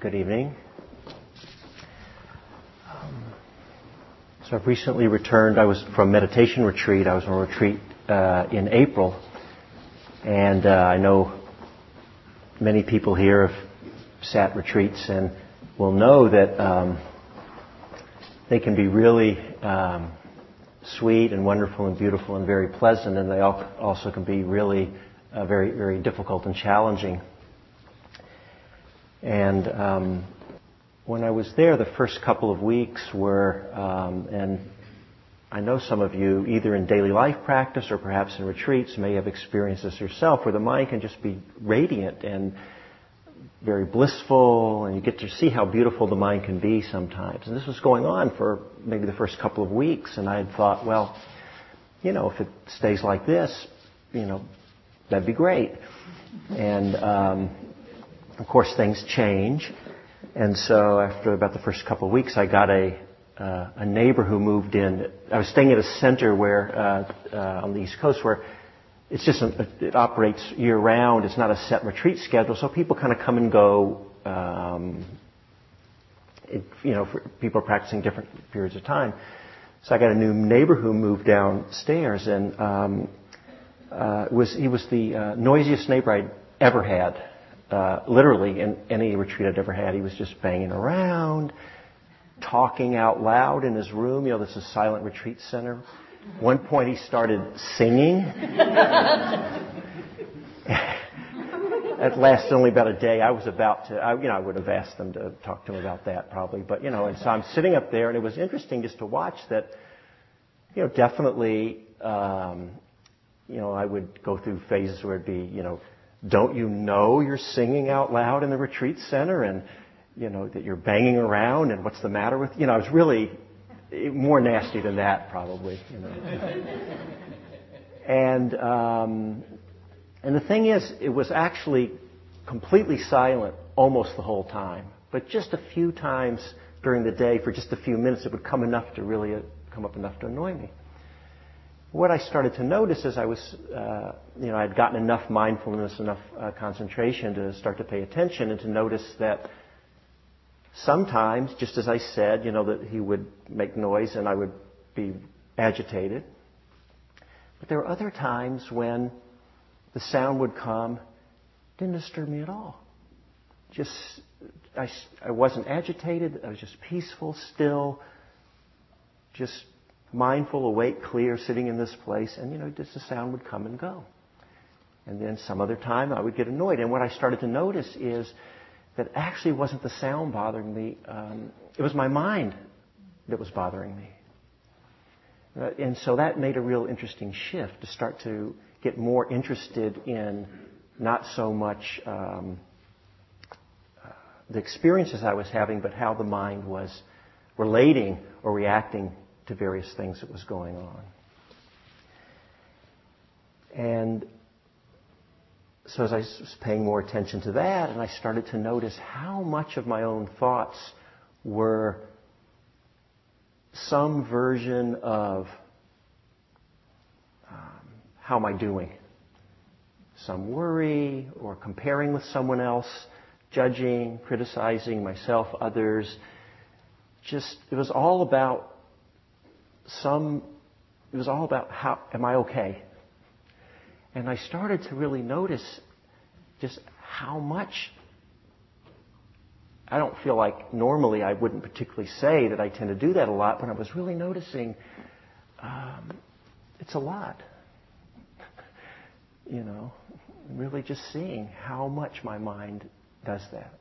Good evening. Um, so I've recently returned. I was from meditation retreat. I was on a retreat uh, in April, and uh, I know many people here have sat retreats and will know that um, they can be really um, sweet and wonderful and beautiful and very pleasant, and they also can be really uh, very, very difficult and challenging. And um, when I was there, the first couple of weeks were, um, and I know some of you, either in daily life practice or perhaps in retreats, may have experienced this yourself, where the mind can just be radiant and very blissful, and you get to see how beautiful the mind can be sometimes. And this was going on for maybe the first couple of weeks, and I had thought, well, you know, if it stays like this, you know, that'd be great. And um, of course, things change, and so after about the first couple of weeks, I got a uh, a neighbor who moved in. I was staying at a center where uh, uh, on the East Coast where it's just a, it operates year round. It's not a set retreat schedule, so people kind of come and go. Um, it, you know, people are practicing different periods of time. So I got a new neighbor who moved downstairs, and um, uh, was he was the noisiest neighbor I'd ever had. Uh, literally, in any retreat I'd ever had, he was just banging around, talking out loud in his room. You know, this is a silent retreat center. One point he started singing. that lasted only about a day. I was about to, I, you know, I would have asked them to talk to him about that probably, but you know, and so I'm sitting up there, and it was interesting just to watch that. You know, definitely, um, you know, I would go through phases where it'd be, you know, don't you know you're singing out loud in the retreat center, and you know that you're banging around, and what's the matter with you know? I was really more nasty than that, probably. You know. and um, and the thing is, it was actually completely silent almost the whole time. But just a few times during the day, for just a few minutes, it would come enough to really uh, come up enough to annoy me. What I started to notice as I was, uh, you know, I had gotten enough mindfulness, enough uh, concentration to start to pay attention and to notice that Sometimes, just as I said, you know, that he would make noise and I would be agitated. But there were other times when the sound would come, didn't disturb me at all. Just, I, I wasn't agitated, I was just peaceful, still, just mindful, awake, clear, sitting in this place, and you know, just the sound would come and go. And then some other time I would get annoyed. And what I started to notice is that actually wasn't the sound bothering me. Um, it was my mind that was bothering me. Uh, and so that made a real interesting shift to start to get more interested in not so much um, uh, the experiences I was having, but how the mind was relating or reacting to various things that was going on. And so as I was paying more attention to that, and I started to notice how much of my own thoughts were some version of um, how am I doing? Some worry or comparing with someone else, judging, criticizing myself, others. Just, it was all about some, it was all about how, am I okay? And I started to really notice just how much I don't feel like normally I wouldn't particularly say that I tend to do that a lot, but I was really noticing um, it's a lot. you know, really just seeing how much my mind does that.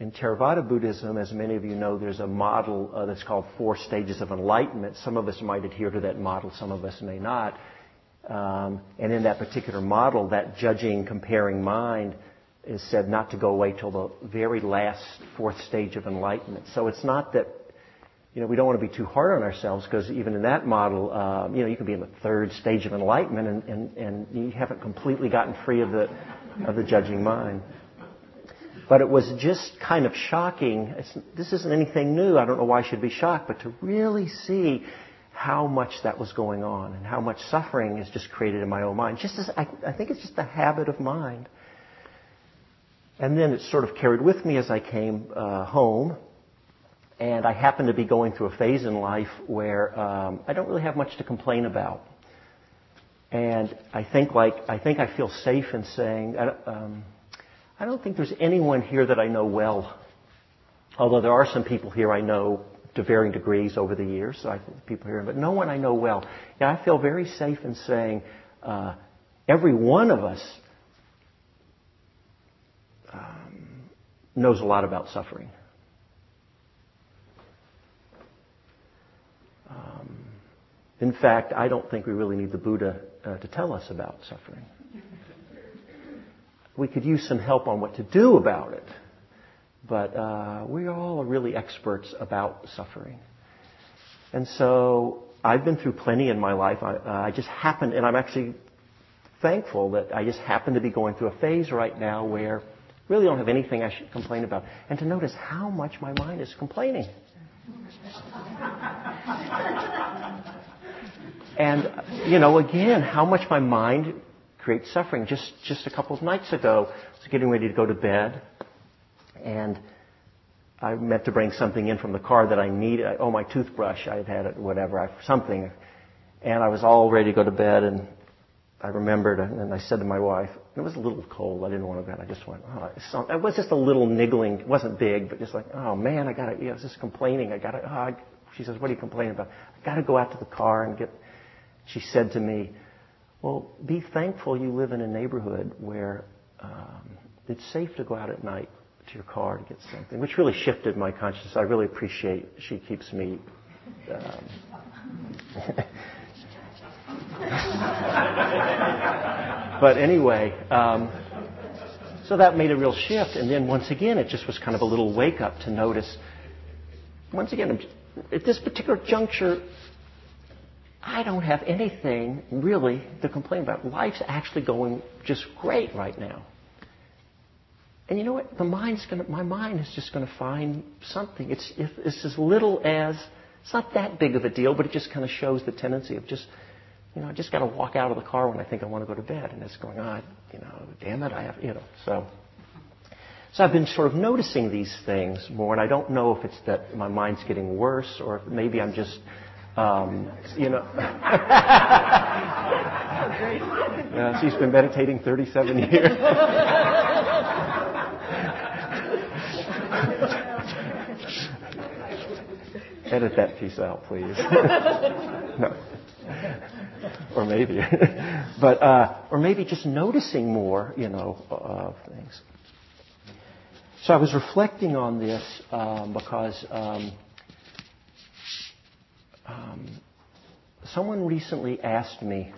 In Theravada Buddhism, as many of you know, there's a model uh, that's called Four Stages of Enlightenment. Some of us might adhere to that model, some of us may not. Um, and in that particular model, that judging, comparing mind is said not to go away till the very last fourth stage of enlightenment. So it's not that, you know, we don't want to be too hard on ourselves because even in that model, um, you know, you can be in the third stage of enlightenment and, and, and you haven't completely gotten free of the, of the judging mind. But it was just kind of shocking. It's, this isn't anything new. I don't know why I should be shocked, but to really see how much that was going on and how much suffering is just created in my own mind. Just as I, I think it's just a habit of mind. And then it sort of carried with me as I came uh, home. And I happened to be going through a phase in life where um, I don't really have much to complain about. And I think like I think I feel safe in saying um, I don't think there's anyone here that I know well. Although there are some people here I know to varying degrees over the years, so I think people here, but no one I know well. Yeah, I feel very safe in saying uh, every one of us um, knows a lot about suffering. Um, in fact, I don't think we really need the Buddha uh, to tell us about suffering. We could use some help on what to do about it, but uh, we all are really experts about suffering. And so I've been through plenty in my life. I, uh, I just happen, and I'm actually thankful that I just happen to be going through a phase right now where I really don't have anything I should complain about. And to notice how much my mind is complaining. And, you know, again, how much my mind creates suffering. Just, just a couple of nights ago, I was getting ready to go to bed, and I meant to bring something in from the car that I needed. Oh, my toothbrush. I had had it, whatever, something. And I was all ready to go to bed, and I remembered, and I said to my wife, it was a little cold. I didn't want to go. I just went, oh, it was just a little niggling. It wasn't big, but just like, oh man, I got to, you know, I was just complaining. I got to, oh, she says, what are you complaining about? I got to go out to the car and get she said to me, Well, be thankful you live in a neighborhood where um, it's safe to go out at night to your car to get something, which really shifted my consciousness. I really appreciate she keeps me. Um, but anyway, um, so that made a real shift. And then once again, it just was kind of a little wake up to notice. Once again, at this particular juncture, I don't have anything really to complain about. Life's actually going just great right now. And you know what? The mind's gonna, my mind is just going to find something. It's, it's as little as, it's not that big of a deal, but it just kind of shows the tendency of just, you know, I just got to walk out of the car when I think I want to go to bed. And it's going, on, oh, you know, damn it, I have, you know, so. So I've been sort of noticing these things more, and I don't know if it's that my mind's getting worse or if maybe I'm just you know. she's been meditating 37 years. Edit that piece out, please. no. Or maybe. but, uh, or maybe just noticing more, you know, of things. So I was reflecting on this um, because um, someone recently asked me,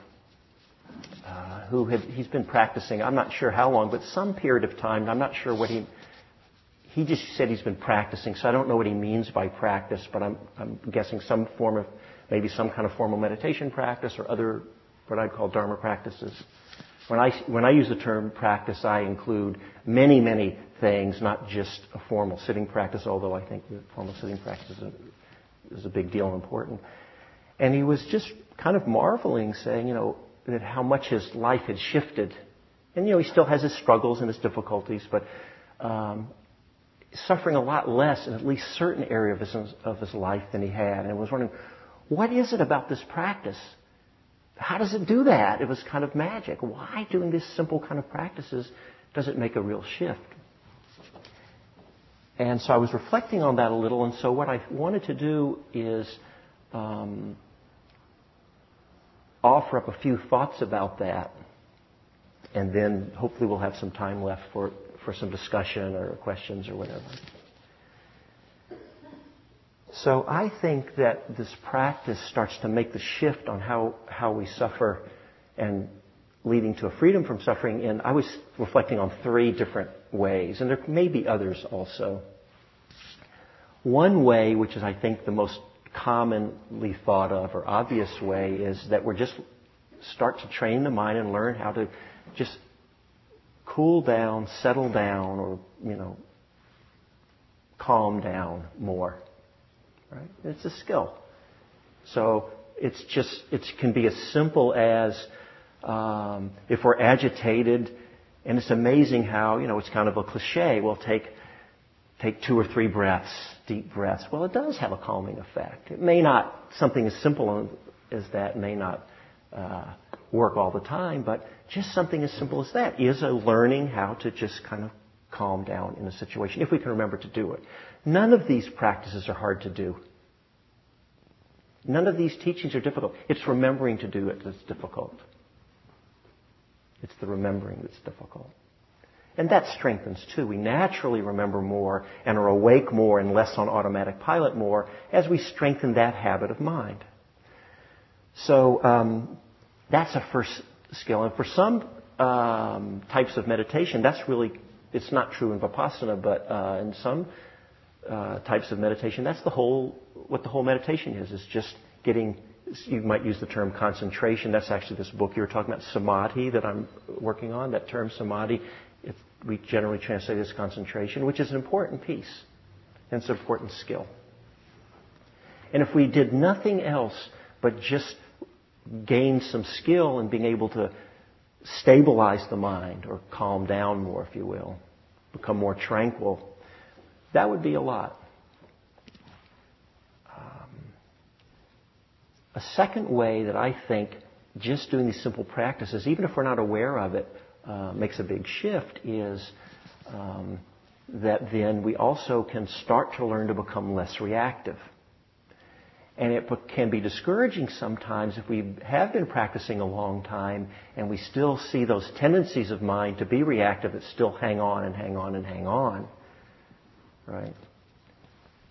uh, who had, he's been practicing, I'm not sure how long, but some period of time, I'm not sure what he, he just said he's been practicing, so I don't know what he means by practice, but I'm, I'm guessing some form of, maybe some kind of formal meditation practice or other, what I'd call Dharma practices. When I, when I use the term practice, I include many, many things, not just a formal sitting practice, although I think the formal sitting practice is is a big deal and important. And he was just kind of marveling, saying, you know, that how much his life had shifted. And, you know, he still has his struggles and his difficulties, but um, suffering a lot less in at least certain area of his, of his life than he had. And I was wondering, what is it about this practice? How does it do that? It was kind of magic. Why doing these simple kind of practices does it make a real shift? And so I was reflecting on that a little, and so what I wanted to do is um, offer up a few thoughts about that, and then hopefully we'll have some time left for, for some discussion or questions or whatever. So I think that this practice starts to make the shift on how, how we suffer and leading to a freedom from suffering. And I was reflecting on three different ways, and there may be others also. One way, which is I think the most commonly thought of or obvious way, is that we're just start to train the mind and learn how to just cool down, settle down, or you know, calm down more. Right? It's a skill. So It's just, it can be as simple as um, if we're agitated, and it's amazing how, you know, it's kind of a cliche. We'll take, take two or three breaths, deep breaths. Well, it does have a calming effect. It may not, something as simple as that may not uh, work all the time, but just something as simple as that is a learning how to just kind of calm down in a situation, if we can remember to do it. None of these practices are hard to do. None of these teachings are difficult. It's remembering to do it that's difficult. It's the remembering that's difficult. And that strengthens too. We naturally remember more and are awake more and less on automatic pilot more as we strengthen that habit of mind. So um, that's a first skill. And for some um, types of meditation, that's really it's not true in vipassana, but uh, in some uh, types of meditation, that's the whole what the whole meditation is. Is just getting. You might use the term concentration. That's actually this book you were talking about, samadhi, that I'm working on. That term samadhi, it, we generally translate as concentration, which is an important piece, and it's an important skill. And if we did nothing else but just gain some skill in being able to stabilize the mind or calm down more, if you will, become more tranquil, that would be a lot. A second way that I think just doing these simple practices, even if we're not aware of it, uh, makes a big shift is um, that then we also can start to learn to become less reactive. And it can be discouraging sometimes if we have been practicing a long time and we still see those tendencies of mind to be reactive that still hang on and hang on and hang on. Right?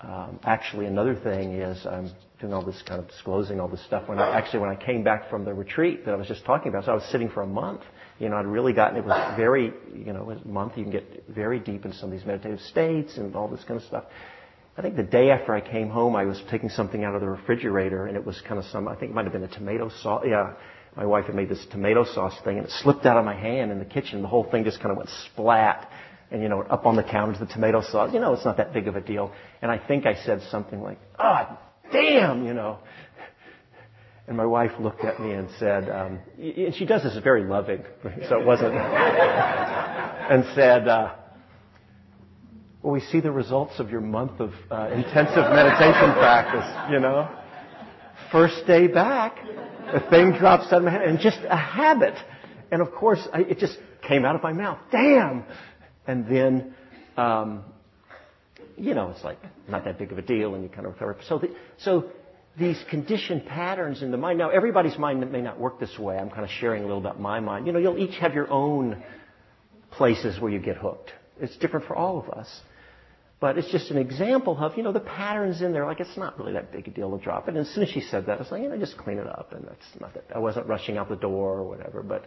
Um, actually, another thing is I'm doing all this kind of disclosing all this stuff. When I actually when I came back from the retreat that I was just talking about, so I was sitting for a month. You know, I'd really gotten it was very you know a month you can get very deep in some of these meditative states and all this kind of stuff. I think the day after I came home, I was taking something out of the refrigerator, and it was kind of some, I think it might have been a tomato sauce. Yeah, my wife had made this tomato sauce thing, and it slipped out of my hand in the kitchen. The whole thing just kind of went splat, and you know, up on the counter, the tomato sauce. You know, it's not that big of a deal. And I think I said something like, "Ah, oh, damn," you know. And my wife looked at me and said, um, and she does this very loving, so it wasn't, and said. Uh, well, we see the results of your month of uh, intensive meditation practice, you know. First day back, the thing drops out of my hand, and just a habit. And of course, I, it just came out of my mouth. Damn! And then, um, you know, it's like not that big of a deal, and you kind of recover. So, the, so these conditioned patterns in the mind. Now, everybody's mind may not work this way. I'm kind of sharing a little about my mind. You know, you'll each have your own places where you get hooked. It's different for all of us. But it's just an example of, you know, the patterns in there. Like, it's not really that big a deal to drop it. And as soon as she said that, I was like, you know, just clean it up. And that's not that, I wasn't rushing out the door or whatever. But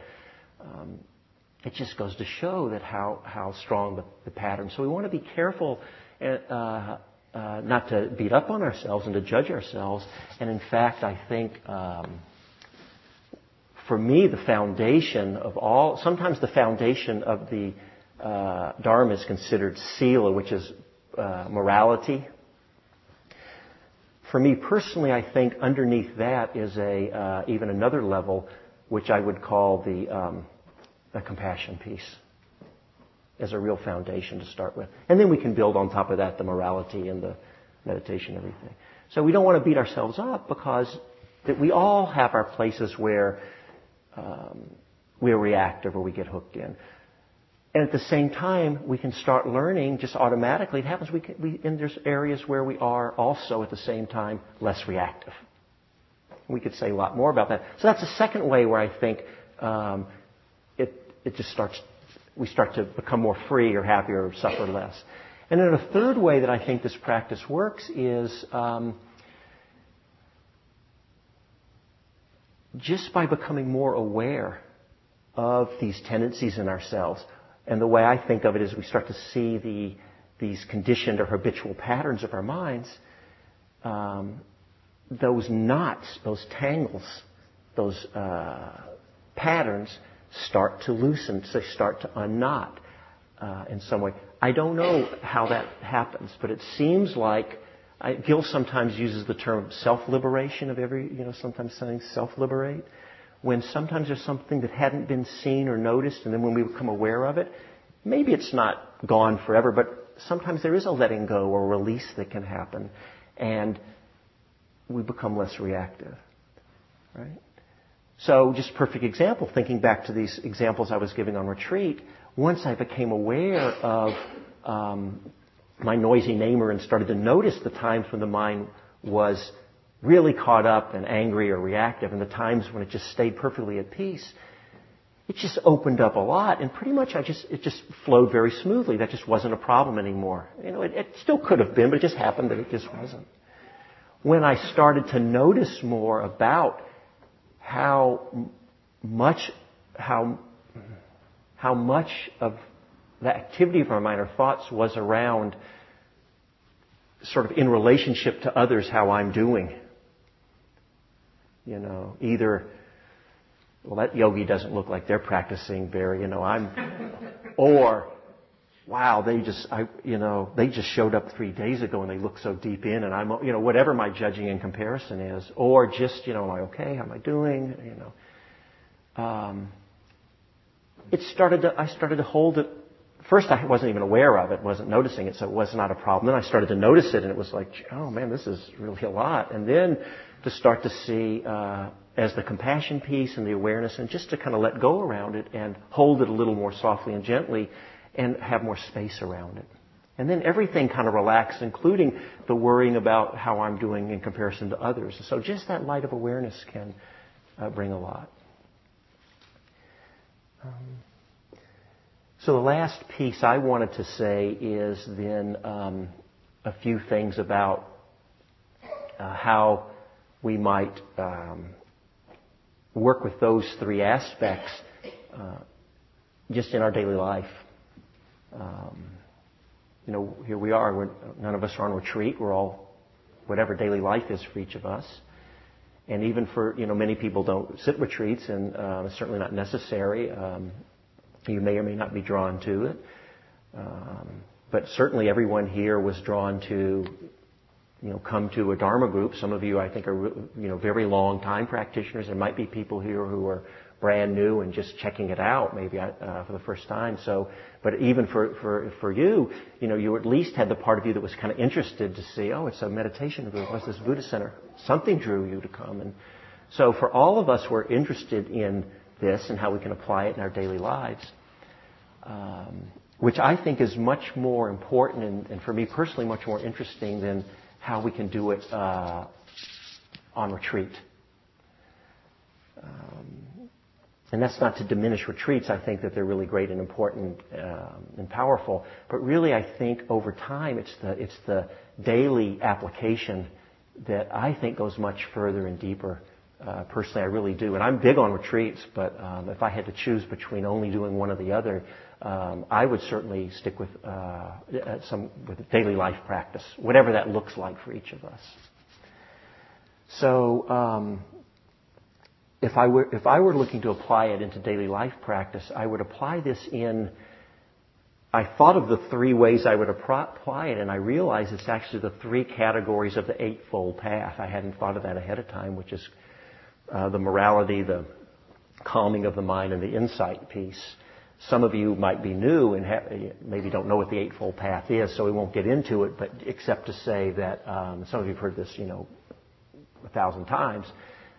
um, it just goes to show that how, how strong the, the pattern. So we want to be careful uh, uh, not to beat up on ourselves and to judge ourselves. And in fact, I think um, for me, the foundation of all, sometimes the foundation of the uh, Dharma is considered sila, which is uh, morality. For me personally, I think underneath that is a uh, even another level, which I would call the um, a compassion piece as a real foundation to start with, and then we can build on top of that the morality and the meditation, and everything. So we don't want to beat ourselves up because that we all have our places where um, we're reactive or we get hooked in. And at the same time, we can start learning just automatically. It happens. We, can, we and there's areas where we are also at the same time less reactive. We could say a lot more about that. So that's the second way where I think um, it just starts. We start to become more free or happier or suffer less. And then a third way that I think this practice works is um, just by becoming more aware of these tendencies in ourselves. And the way I think of it is we start to see the, these conditioned or habitual patterns of our minds, um, those knots, those tangles, those uh, patterns start to loosen, they start to unknot uh, in some way. I don't know how that happens, but it seems like I, Gil sometimes uses the term self-liberation of every, you know, sometimes saying self-liberate. When sometimes there's something that hadn't been seen or noticed, and then when we become aware of it, maybe it's not gone forever, but sometimes there is a letting go or release that can happen, and we become less reactive. Right? So, just perfect example, thinking back to these examples I was giving on retreat, once I became aware of um, my noisy namer and started to notice the times when the mind was really caught up and angry or reactive and the times when it just stayed perfectly at peace, it just opened up a lot and pretty much I just, it just flowed very smoothly. That just wasn't a problem anymore. You know, it still could have been, but it just happened that it just wasn't. When I started to notice more about how much, how, how much of the activity of our mind, our thoughts was around sort of in relationship to others how I'm doing. You know, either, well, that yogi doesn't look like they're practicing very, you know, I'm, or, wow, they just, I, you know, they just showed up three days ago and they look so deep in and I'm, you know, whatever my judging and comparison is, or just, you know, am I okay? How am I doing? You know, um, it started to, I started to hold it first I wasn't even aware of it, wasn't noticing it, so it was not a problem. Then I started to notice it, and it was like, oh man, this is really a lot. And then to start to see uh, as the compassion piece and the awareness, and just to kind of let go around it and hold it a little more softly and gently, and have more space around it. And then everything kind of relaxed, including the worrying about how I'm doing in comparison to others. So just that light of awareness can uh, bring a lot. Um, so the last piece I wanted to say is then um, a few things about uh, how we might um, work with those three aspects uh, just in our daily life. Um, you know, here we are. None of us are on retreat. We're all whatever daily life is for each of us. And even for, you know, many people don't sit retreats, and uh, it's certainly not necessary. Um, you may or may not be drawn to it. Um, but certainly everyone here was drawn to, you know, come to a Dharma group. Some of you, I think, are, you know, very long time practitioners. There might be people here who are brand new and just checking it out maybe uh, for the first time. So, but even for, for, for you, you know, you at least had the part of you that was kind of interested to see, oh, it's a meditation group. What's this Buddhist center? Something drew you to come. And so for all of us, we're interested in this and how we can apply it in our daily lives um, which I think is much more important and, and, for me personally much more interesting than how we can do it uh, on retreat. Um, that's not to diminish retreats. I think that they're really great and important um, and powerful. But really, I think over time, it's the daily application that I think goes much further and deeper uh, personally, I really do. And I'm big on retreats, but um, if I had to choose between only doing one or the other, um, I would certainly stick with uh, uh, some with daily life practice, whatever that looks like for each of us. If I were if I were looking to apply it into daily life practice, I would apply this in. I thought of the three ways I would apply it, and I realized it's actually the three categories of the Eightfold Path. I hadn't thought of that ahead of time, which is uh, the morality, the calming of the mind, and the insight piece. Some of you might be new and ha- maybe don't know what the Eightfold Path is, so we won't get into it, but except to say that um, some of you have heard this, you know, a thousand times,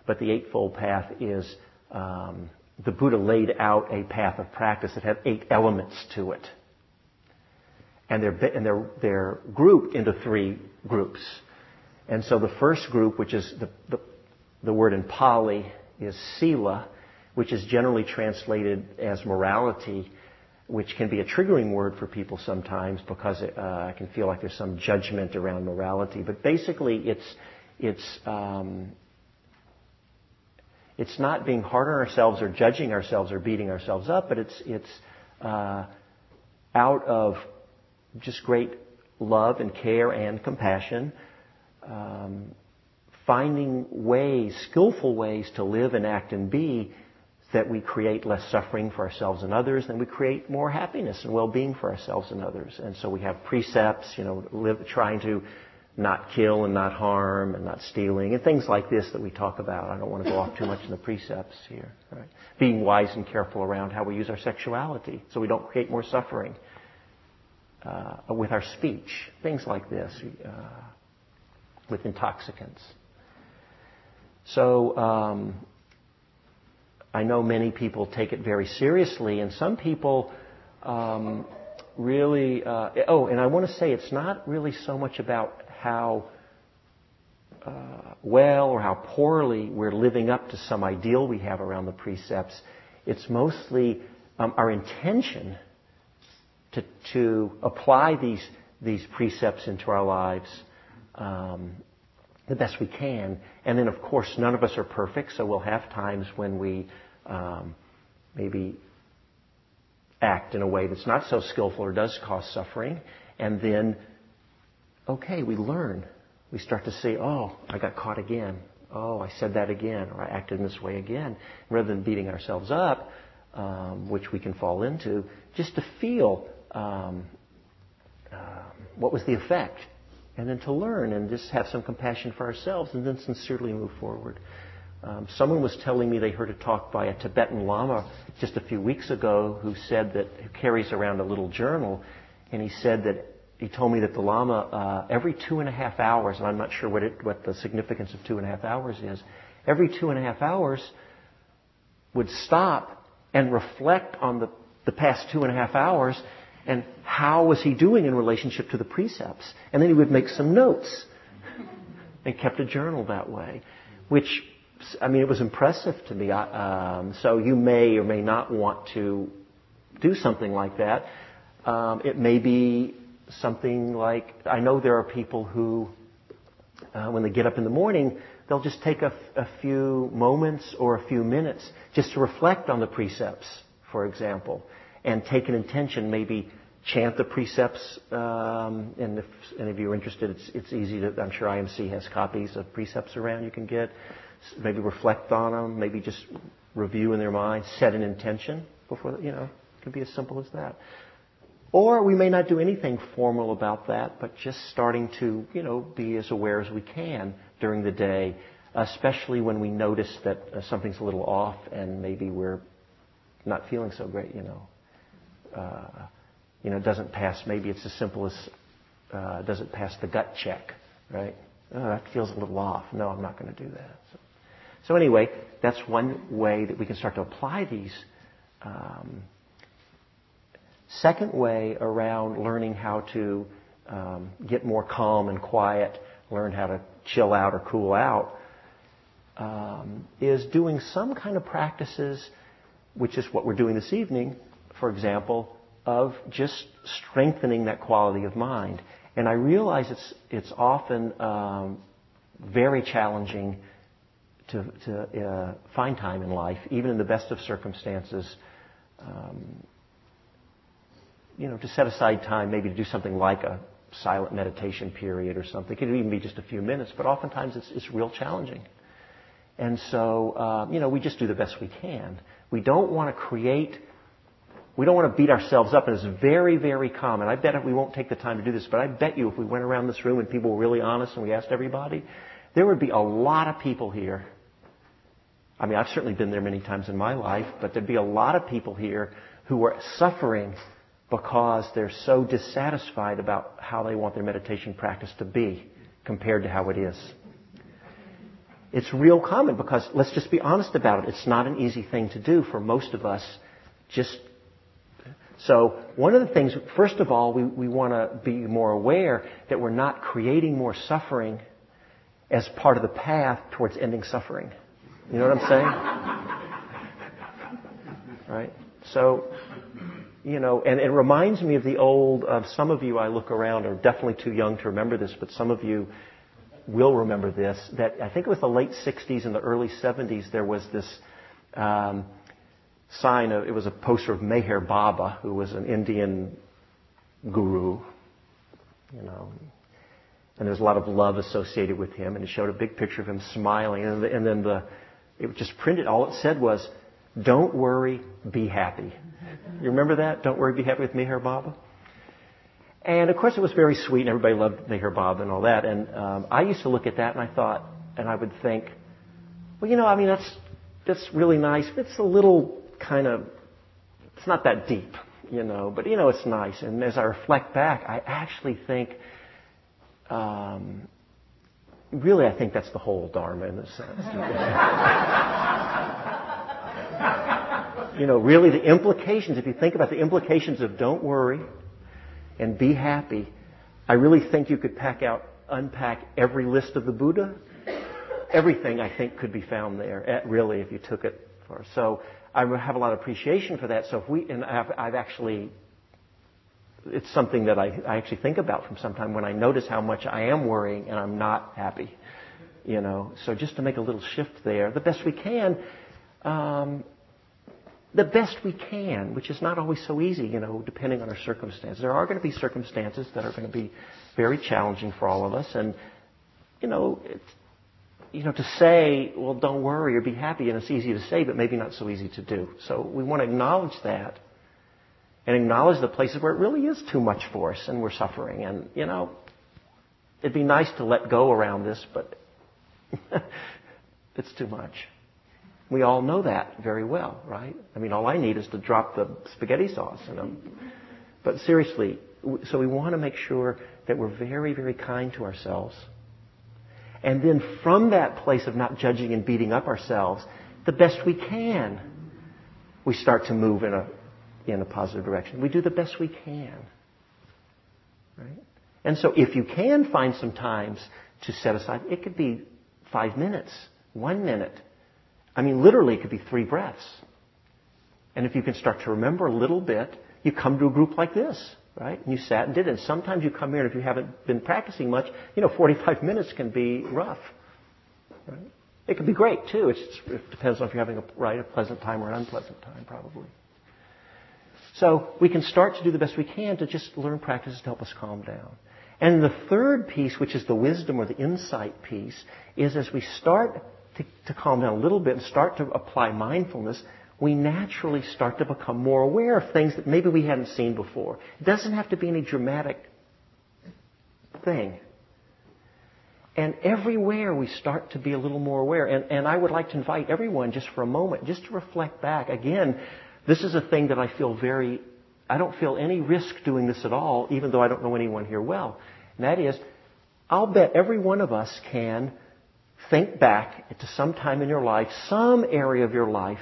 but the Eightfold Path is um, the Buddha laid out a path of practice that had eight elements to it. And they're, and they're, they're grouped into three groups. And so the first group, which is the, the, the word in Pali, is sila, which is generally translated as morality, which can be a triggering word for people sometimes because it, uh, can feel like there's some judgment around morality. But basically, it's it's um, it's not being hard on ourselves or judging ourselves or beating ourselves up, but it's it's uh, out of just great love and care and compassion. Um, finding ways, skillful ways to live and act and be that we create less suffering for ourselves and others, and we create more happiness and well-being for ourselves and others. And so we have precepts, you know, live, trying to not kill and not harm and not stealing and things like this that we talk about. I don't want to go off too much in the precepts here. Right? Being wise and careful around how we use our sexuality so we don't create more suffering uh, with our speech. Things like this uh, with intoxicants. So um, I know many people take it very seriously, and some people um, really. Uh, oh, and I want to say it's not really so much about how uh, well or how poorly we're living up to some ideal we have around the precepts. It's mostly um, our intention to, to apply these, these precepts into our lives um, the best we can. And then, of course, none of us are perfect, so we'll have times when we um, maybe act in a way that's not so skillful or does cause suffering. And then okay, we learn. We start to say, oh, I got caught again. Oh, I said that again, or I acted in this way again. Rather than beating ourselves up, um, which we can fall into, just to feel um, uh, what was the effect, and then to learn and just have some compassion for ourselves, and then sincerely move forward. Um, someone was telling me they heard a talk by a Tibetan Lama just a few weeks ago who said that who carries around a little journal, and he said that he told me that the Lama, uh, every two and a half hours, and I'm not sure what, it, what the significance of two and a half hours is, every two and a half hours would stop and reflect on the, the past two and a half hours and how was he doing in relationship to the precepts. And then he would make some notes and kept a journal that way, which, I mean, it was impressive to me. Um, so you may or may not want to do something like that. Um, it may be something like I know there are people who, uh, when they get up in the morning, they'll just take a, a few moments or a few minutes just to reflect on the precepts, for example, and take an intention, maybe chant the precepts. Um, and if any of you are interested, it's, it's easy to, I'm sure IMC has copies of precepts around you can get. Maybe reflect on them, maybe just review in their mind, set an intention before, you know, it can be as simple as that. Or we may not do anything formal about that, but just starting to, you know, be as aware as we can during the day, especially when we notice that uh, something's a little off and maybe we're not feeling so great, you know. Uh, you know, it doesn't pass, maybe it's as simple as, uh, does it pass the gut check, right? Oh, that feels a little off. No, I'm not going to do that. So, so, anyway, that's one way that we can start to apply these um, Second way around learning how to um, get more calm and quiet, learn how to chill out or cool out, um, is doing some kind of practices, which is what we're doing this evening, for example, of just strengthening that quality of mind. And I realize it's, it's often um, very challenging to, to uh, find time in life, even in the best of circumstances. Um, you know, to set aside time maybe to do something like a silent meditation period or something. It could even be just a few minutes, but oftentimes it's, it's real challenging. And so, uh, you know, we just do the best we can. We don't want to create, we don't want to beat ourselves up, and it's very, very common. I bet if we won't take the time to do this, but I bet you if we went around this room and people were really honest and we asked everybody, there would be a lot of people here. I mean, I've certainly been there many times in my life, but there'd be a lot of people here who were suffering because they're so dissatisfied about how they want their meditation practice to be compared to how it is. It's real common because let's just be honest about it. It's not an easy thing to do for most of us. Just so one of the things, first of all, we, we want to be more aware that we're not creating more suffering as part of the path towards ending suffering. You know what I'm saying? right? So you know, and it reminds me of the old, of some of you I look around are definitely too young to remember this, but some of you will remember this, that I think it was the late 60s and the early 70s, there was this um, sign of, it was a poster of Meher Baba, who was an Indian guru, you know, and there's a lot of love associated with him, and it showed a big picture of him smiling, and, the, and then the, it just printed, all it said was, don't worry, be happy. You remember that? Don't worry, be happy with Meher Baba? And of course, it was very sweet, and everybody loved Meher Baba and all that. And um, I used to look at that, and I thought, and I would think, well, you know, I mean, that's that's really nice. It's a little kind of, it's not that deep, you know, but you know, it's nice. And as I reflect back, I actually think, um, really, I think that's the whole Dharma in a sense. you know, really, the implications. If you think about the implications of don't worry and be happy, I really think you could pack out, unpack every list of the Buddha. Everything I think could be found there, really, if you took it for. So I have a lot of appreciation for that. So if we, and I've, I've actually, it's something that I, I actually think about from some time when I notice how much I am worrying and I'm not happy. You know, so just to make a little shift there, the best we can. Um, the best we can, which is not always so easy, you know, depending on our circumstances. There are going to be circumstances that are going to be very challenging for all of us, and you know, you know, to say, well, don't worry or be happy, and it's easy to say, but maybe not so easy to do. So we want to acknowledge that, and acknowledge the places where it really is too much for us, and we're suffering, and you know, it'd be nice to let go around this, but it's too much. We all know that very well, right? I mean, all I need is to drop the spaghetti sauce in them. But seriously, so we want to make sure that we're very, very kind to ourselves. And then from that place of not judging and beating up ourselves, the best we can, we start to move in a, in a positive direction. We do the best we can. Right? And so if you can find some times to set aside, it could be five minutes, one minute, I mean, literally, it could be three breaths. And if you can start to remember a little bit, you come to a group like this, right? And you sat and did it. And sometimes you come here, and if you haven't been practicing much, you know, 45 minutes can be rough, right? It can be great too. It's, it depends on if you're having a right, a pleasant time or an unpleasant time, probably. So we can start to do the best we can to just learn practices to help us calm down. And the third piece, which is the wisdom or the insight piece, is as we start to, to calm down a little bit and start to apply mindfulness, we naturally start to become more aware of things that maybe we hadn't seen before. It doesn't have to be any dramatic thing. And everywhere we start to be a little more aware. And, and I would like to invite everyone just for a moment, just to reflect back. Again, this is a thing that I feel very, I don't feel any risk doing this at all, even though I don't know anyone here well. And that is, I'll bet every one of us can think back to some time in your life, some area of your life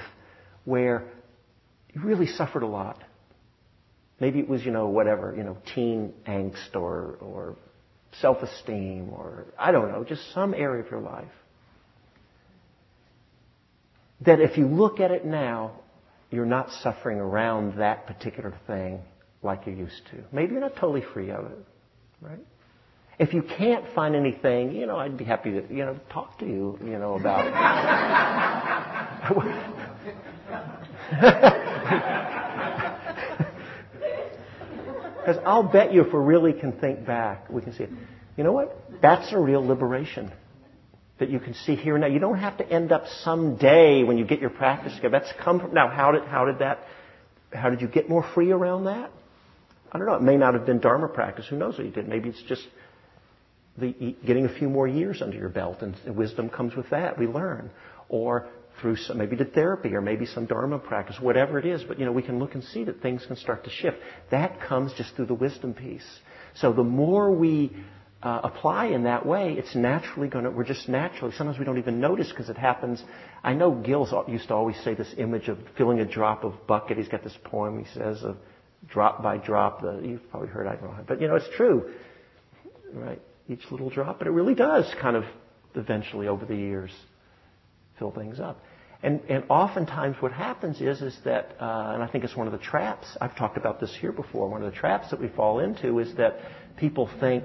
where you really suffered a lot. Maybe it was, you know, whatever, you know, teen angst or, or self-esteem or, I don't know, just some area of your life. That if you look at it now, you're not suffering around that particular thing like you used to. Maybe you're not totally free of it, right? If you can't find anything, you know, I'd be happy to, you know, talk to you, you know, about it. Because I'll bet you if we really can think back, we can see it. You know what? That's a real liberation that you can see here and now. You don't have to end up someday when you get your practice together. That's come from, now how did, how did that, how did you get more free around that? I don't know. It may not have been Dharma practice. Who knows what you did? Maybe it's just the, getting a few more years under your belt, and wisdom comes with that. We learn, or through some, maybe to therapy, or maybe some dharma practice, whatever it is. But you know, we can look and see that things can start to shift. That comes just through the wisdom piece. So the more we uh, apply in that way, it's naturally going to. We're just naturally. Sometimes we don't even notice because it happens. I know Gil's used to always say this image of filling a drop of bucket. He's got this poem. He says of drop by drop. The, you've probably heard. I don't know, but you know, it's true, right? Each little drop, but it really does kind of eventually over the years fill things up. And, and oftentimes what happens is, is that, uh, and I think it's one of the traps, I've talked about this here before, one of the traps that we fall into is that people think,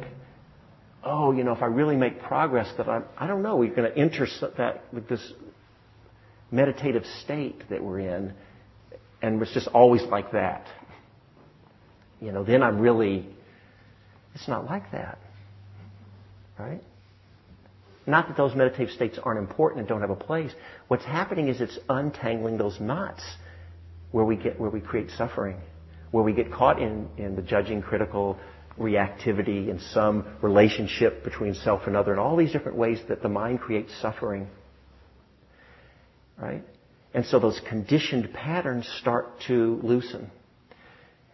oh, you know, if I really make progress, that I'm, I don't know, we're going to enter that this meditative state that we're in, and it's just always like that. You know, then I'm really, it's not like that. Right? Not that those meditative states aren't important and don't have a place. What's happening is it's untangling those knots where we get where we create suffering, where we get caught in, in the judging, critical, reactivity, in some relationship between self and other, and all these different ways that the mind creates suffering. Right? And so those conditioned patterns start to loosen.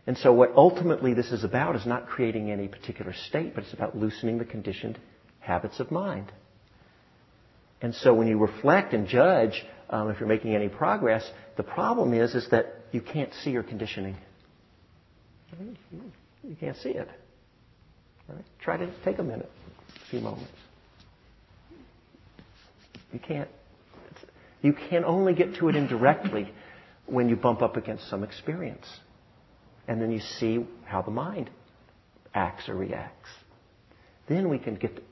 And so what ultimately this is about is not creating any particular state, but it's about loosening the conditioned habits of mind. And so when you reflect and judge um, if you're making any progress, the problem is is that you can't see your conditioning. You can't see it. Right? Try to take a minute, a few moments. You can't. You can only get to it indirectly when you bump up against some experience. And then you see how the mind acts or reacts. Then we can get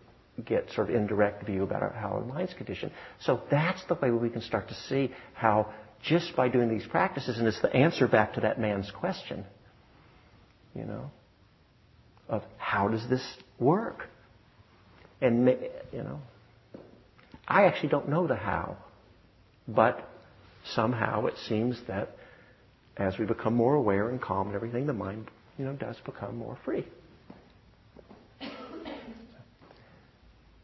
get sort of indirect view about our, how our mind's conditioned. So that's the way we can start to see how just by doing these practices, and it's the answer back to that man's question, you know, of how does this work? And, you know, I actually don't know the how, but somehow it seems that as we become more aware and calm and everything, the mind, you know, does become more free.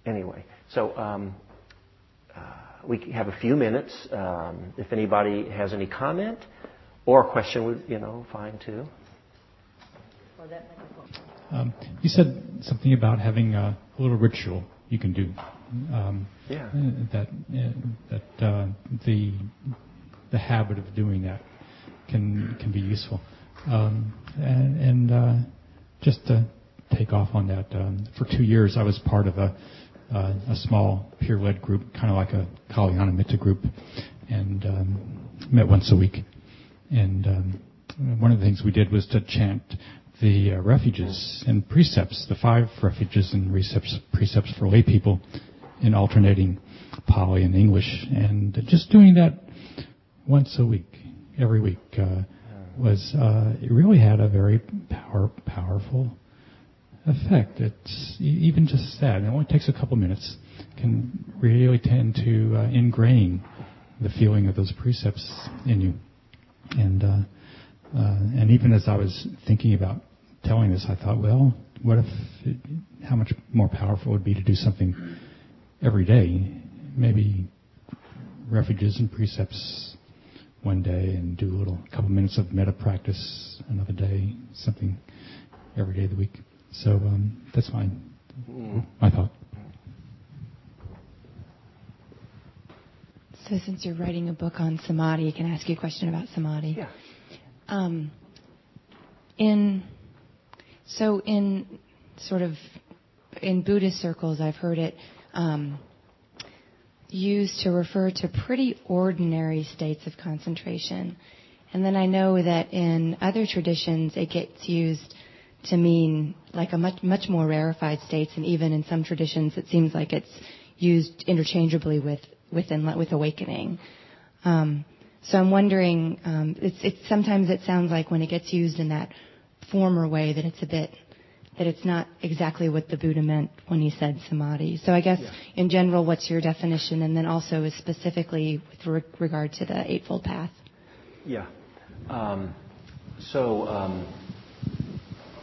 Anyway, so um, uh, we have a few minutes. Um, if anybody has any comment or a question, would you know, fine too. Um, you said something about having a, a little ritual you can do. Um, yeah. That uh, that uh, the the habit of doing that can can be useful. Um, and, uh, just to take off on that, um, for two years I was part of a uh, a small peer-led group, kind of like a Kalyana Mitta group, and um, met once a week. And one of the things we did was to chant the uh, refuges and precepts, the five refuges and precepts, precepts for lay people in alternating Pali and English. And just doing that once a week, every week, uh, was uh, it really had a very power, powerful effect. It's even just that. It only takes a couple minutes. Can really tend to uh, ingrain the feeling of those precepts in you. And uh, uh, and even as I was thinking about telling this, I thought, well, what if? It, how much more powerful it would be to do something every day? Maybe refuges and precepts one day, and do a little couple minutes of metta practice another day. Something every day of the week. So um, that's fine. My thought. So since you're writing a book on samadhi, I can I ask you a question about samadhi? Yeah. Um, in so in sort of in Buddhist circles, I've heard it um, used to refer to pretty ordinary states of concentration, and then I know that in other traditions it gets used to mean like a much much more rarefied states, and even in some traditions, it seems like it's used interchangeably with with with awakening. Um, so I'm wondering, um, it's, it's sometimes it sounds like when it gets used in that former way that it's a bit that it's not exactly what the Buddha meant when he said samadhi. So I guess yeah. in general, what's your definition, and then also specifically with re- regard to the Eightfold Path? Yeah. Um, so um,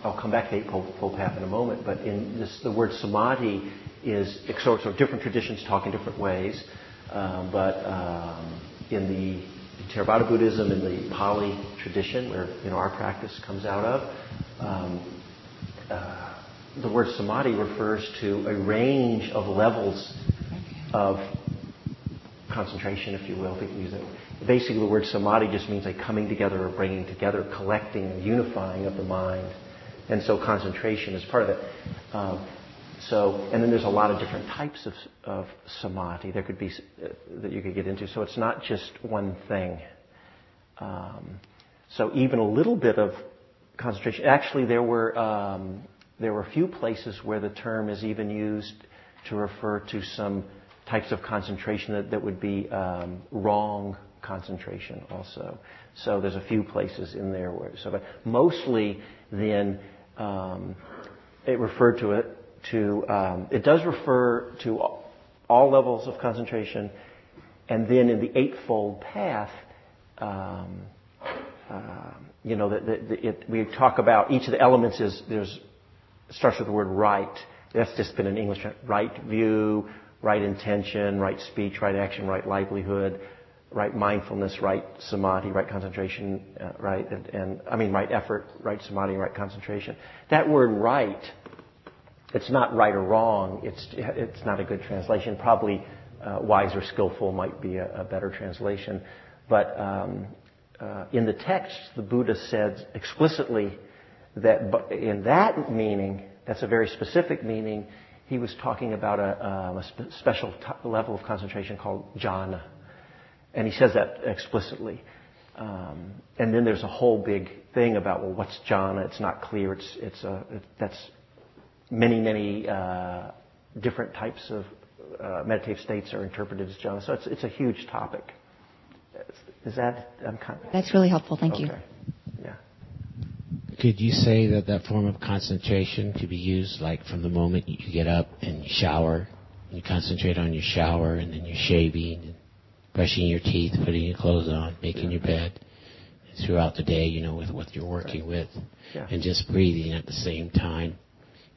I'll come back to Eightfold Path in a moment, but in this, the word samadhi is sort of different traditions talk in different ways. Um, but um, in the Theravada Buddhism, in the Pali tradition, where you know our practice comes out of, um, uh, the word samadhi refers to a range of levels of concentration, if you will, if can use it. Basically, the word samadhi just means a coming together or bringing together, collecting, a unifying of the mind. And so concentration is part of it. Um, so, and then there's a lot of different types of, of samadhi there could be uh, that you could get into. So it's not just one thing. Um, so even a little bit of concentration. Actually, there were um, there were a few places where the term is even used to refer to some types of concentration that, that would be um, wrong concentration also. So there's a few places in there where so, but mostly then um, it referred to it to um, it does refer to all levels of concentration, and then in the eightfold path, um, uh, you know, we talk about each of the elements is there's starts with the word right. That's just been an English right view, right intention, right speech, right action, right livelihood, right mindfulness, right samadhi, right concentration, uh, right, and, and, I mean right effort, right samadhi, right concentration. That word right, it's not right or wrong. It's it's not a good translation. Probably uh, wise or skillful might be a, a better translation. But um, uh, in the text, the Buddha said explicitly that in that meaning, that's a very specific meaning. He was talking about a, um, a spe- special t- level of concentration called jhana and he says that explicitly. Um, and then there's a whole big thing about, well, what's jhana? It's not clear. It's, it's a, it, that's many, many uh, different types of uh, meditative states are interpreted as jhana. So it's, it's a huge topic. Is that, I'm kind of, That's really helpful. Thank okay. you. Yeah. Could you say that that form of concentration could be used like from the moment you get up and you shower, you concentrate on your shower and then you're shaving and brushing your teeth, putting your clothes on, making your bed, throughout the day, you know, with what you're working with, yeah. and just breathing at the same time,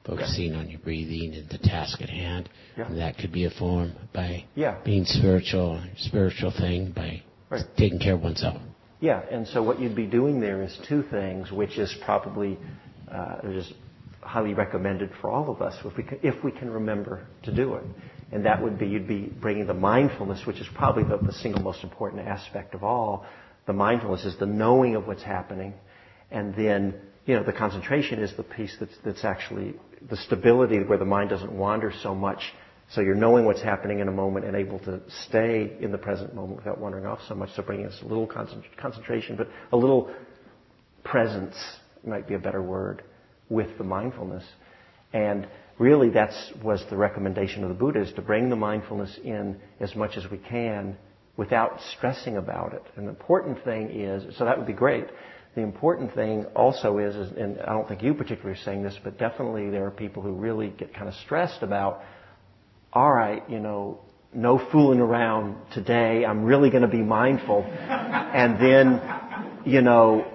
focusing yeah. on your breathing and the task at hand. Yeah. And that could be a form by yeah. being spiritual, spiritual thing by right. taking care of oneself. Yeah, and so what you'd be doing there is two things, which is probably uh, just highly recommended for all of us if we can, if we can remember to do it. And that would be, you'd be bringing the mindfulness, which is probably the, the single most important aspect of all. The mindfulness is the knowing of what's happening. And then, you know, the concentration is the piece that's, that's actually the stability where the mind doesn't wander so much. So you're knowing what's happening in a moment and able to stay in the present moment without wandering off so much. So bringing us a little concentration, but a little presence might be a better word with the mindfulness. And really that's was the recommendation of the Buddha is to bring the mindfulness in as much as we can without stressing about it. And the important thing is, so that would be great. The important thing also is, is, and I don't think you particularly are saying this, but definitely there are people who really get kind of stressed about, all right, you know, no fooling around today. I'm really going to be mindful. and then, you know,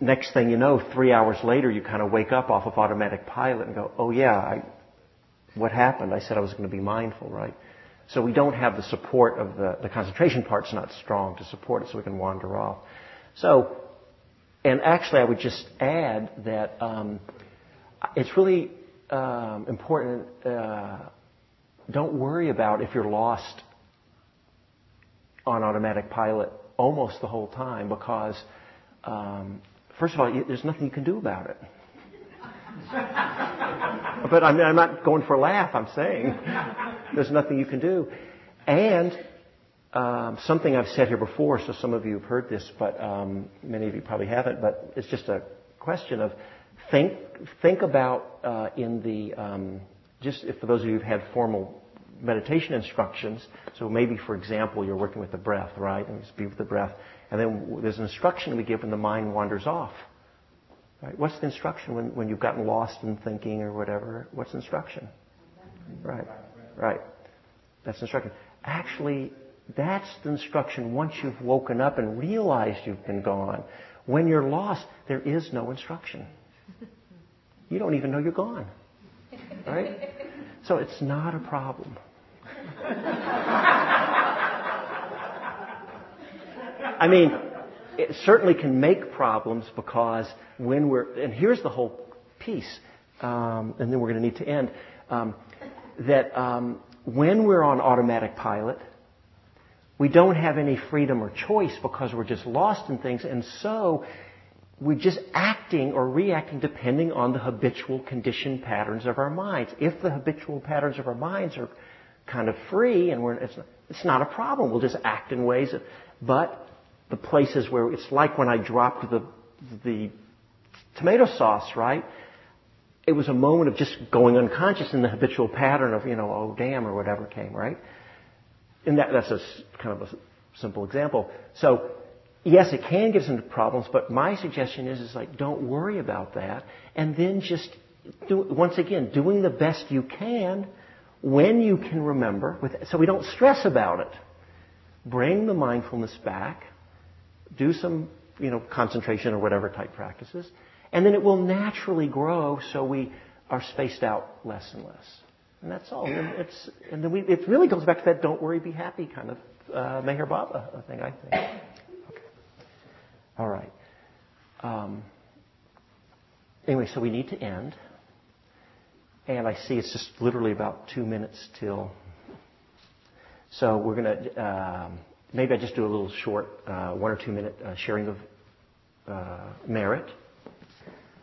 next thing you know, three hours later, you kind of wake up off of automatic pilot and go, oh yeah, I, what happened? I said I was going to be mindful, right? So we don't have the support of the, the concentration part's not strong to support it so we can wander off. So, and actually I would just add that um, it's really um, important, uh, don't worry about if you're lost on automatic pilot almost the whole time because um, First of all, there's nothing you can do about it. but I'm, I'm, not going for a laugh. I'm saying there's nothing you can do. And um, something I've said here before, so some of you have heard this, but um, many of you probably haven't. But it's just a question of think think about uh, in the um, just if for those of you who've had formal meditation instructions. So maybe, for example, you're working with the breath, right? And just be with the breath. And then there's an instruction we give when the mind wanders off. Right? What's the instruction when, when you've gotten lost in thinking or whatever? What's instruction? Right. Right. That's instruction. Actually, that's the instruction once you've woken up and realized you've been gone. When you're lost, there is no instruction. You don't even know you're gone. Right? So it's not a problem. I mean, it certainly can make problems because when we're, and here's the whole piece, um, and then we're going to need to end, um, that um, when we're on automatic pilot, we don't have any freedom or choice because we're just lost in things, and so we're just acting or reacting depending on the habitual condition patterns of our minds. If the habitual patterns of our minds are kind of free and we're, it's, it's not a problem. We'll just act in ways, but the places where it's like when I dropped the, the tomato sauce, right? It was a moment of just going unconscious in the habitual pattern of, you know, oh damn or whatever came, right? And that, that's a kind of a simple example. So yes, it can get us into problems, but my suggestion is, is like, don't worry about that. And then just do, once again, doing the best you can when you can remember, with, so we don't stress about it. Bring the mindfulness back. Do some you know, concentration or whatever type practices. And then it will naturally grow so we are spaced out less and less. And that's all. And, it's, and then we, it really goes back to that don't worry, be happy kind of uh, Meher Baba thing, I think. All right. Um, anyway, so we need to end. And I see it's just literally about two minutes till. So we're going to, um, maybe I just do a little short uh, one or two minute uh, sharing of uh, merit.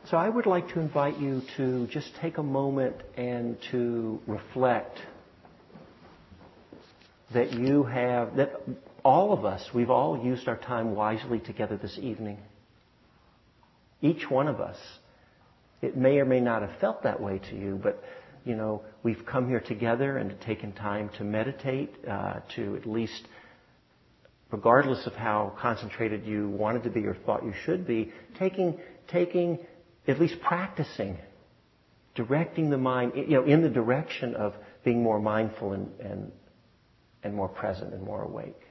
So I would like to invite you to just take a moment and to reflect that you have, that all of us, we've all used our time wisely together this evening. Each one of us. It may or may not have felt that way to you, but you know, we've come here together and taken time to meditate, uh, to at least, regardless of how concentrated you wanted to be or thought you should be, taking, taking at least practicing, directing the mind, you know, in the direction of being more mindful and, and, and more present and more awake.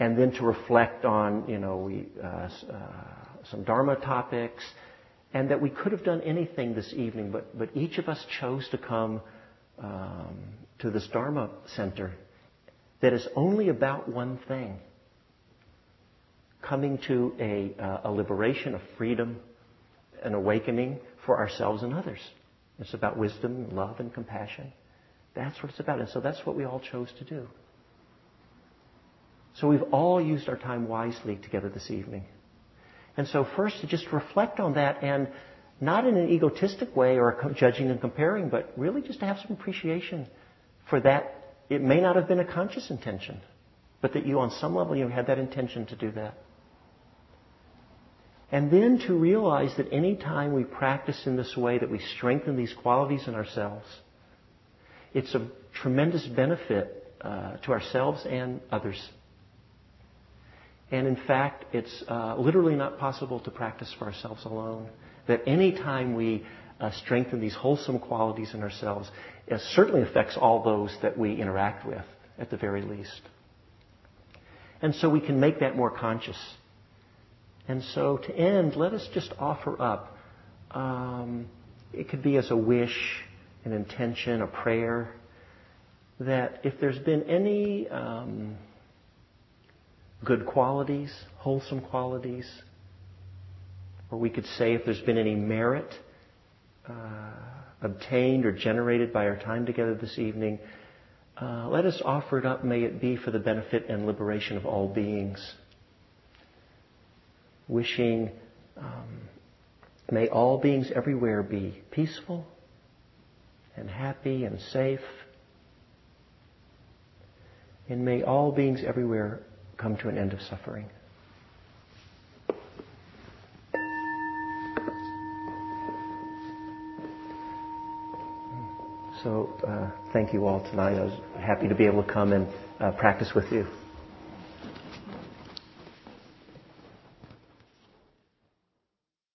And then to reflect on, you know, we, uh, uh, some Dharma topics, and that we could have done anything this evening, but, but each of us chose to come um, to this Dharma center that is only about one thing coming to a, uh, a liberation, a freedom, an awakening for ourselves and others. It's about wisdom, love, and compassion. That's what it's about. And so that's what we all chose to do. So we've all used our time wisely together this evening. And so first to just reflect on that and not in an egotistic way or judging and comparing, but really just to have some appreciation for that. It may not have been a conscious intention, but that you on some level you had that intention to do that. And then to realize that any time we practice in this way, that we strengthen these qualities in ourselves, it's a tremendous benefit uh, to ourselves and others. And in fact, it's uh, literally not possible to practice for ourselves alone. That any time we uh, strengthen these wholesome qualities in ourselves, it certainly affects all those that we interact with, at the very least. And so we can make that more conscious. And so to end, let us just offer up. Um, it could be as a wish, an intention, a prayer, that if there's been any um, good qualities, wholesome qualities, or we could say if there's been any merit uh, obtained or generated by our time together this evening, uh, let us offer it up. May it be for the benefit and liberation of all beings wishing um, may all beings everywhere be peaceful and happy and safe. And may all beings everywhere come to an end of suffering. So, uh, thank you all tonight. I was happy to be able to come and uh, practice with you.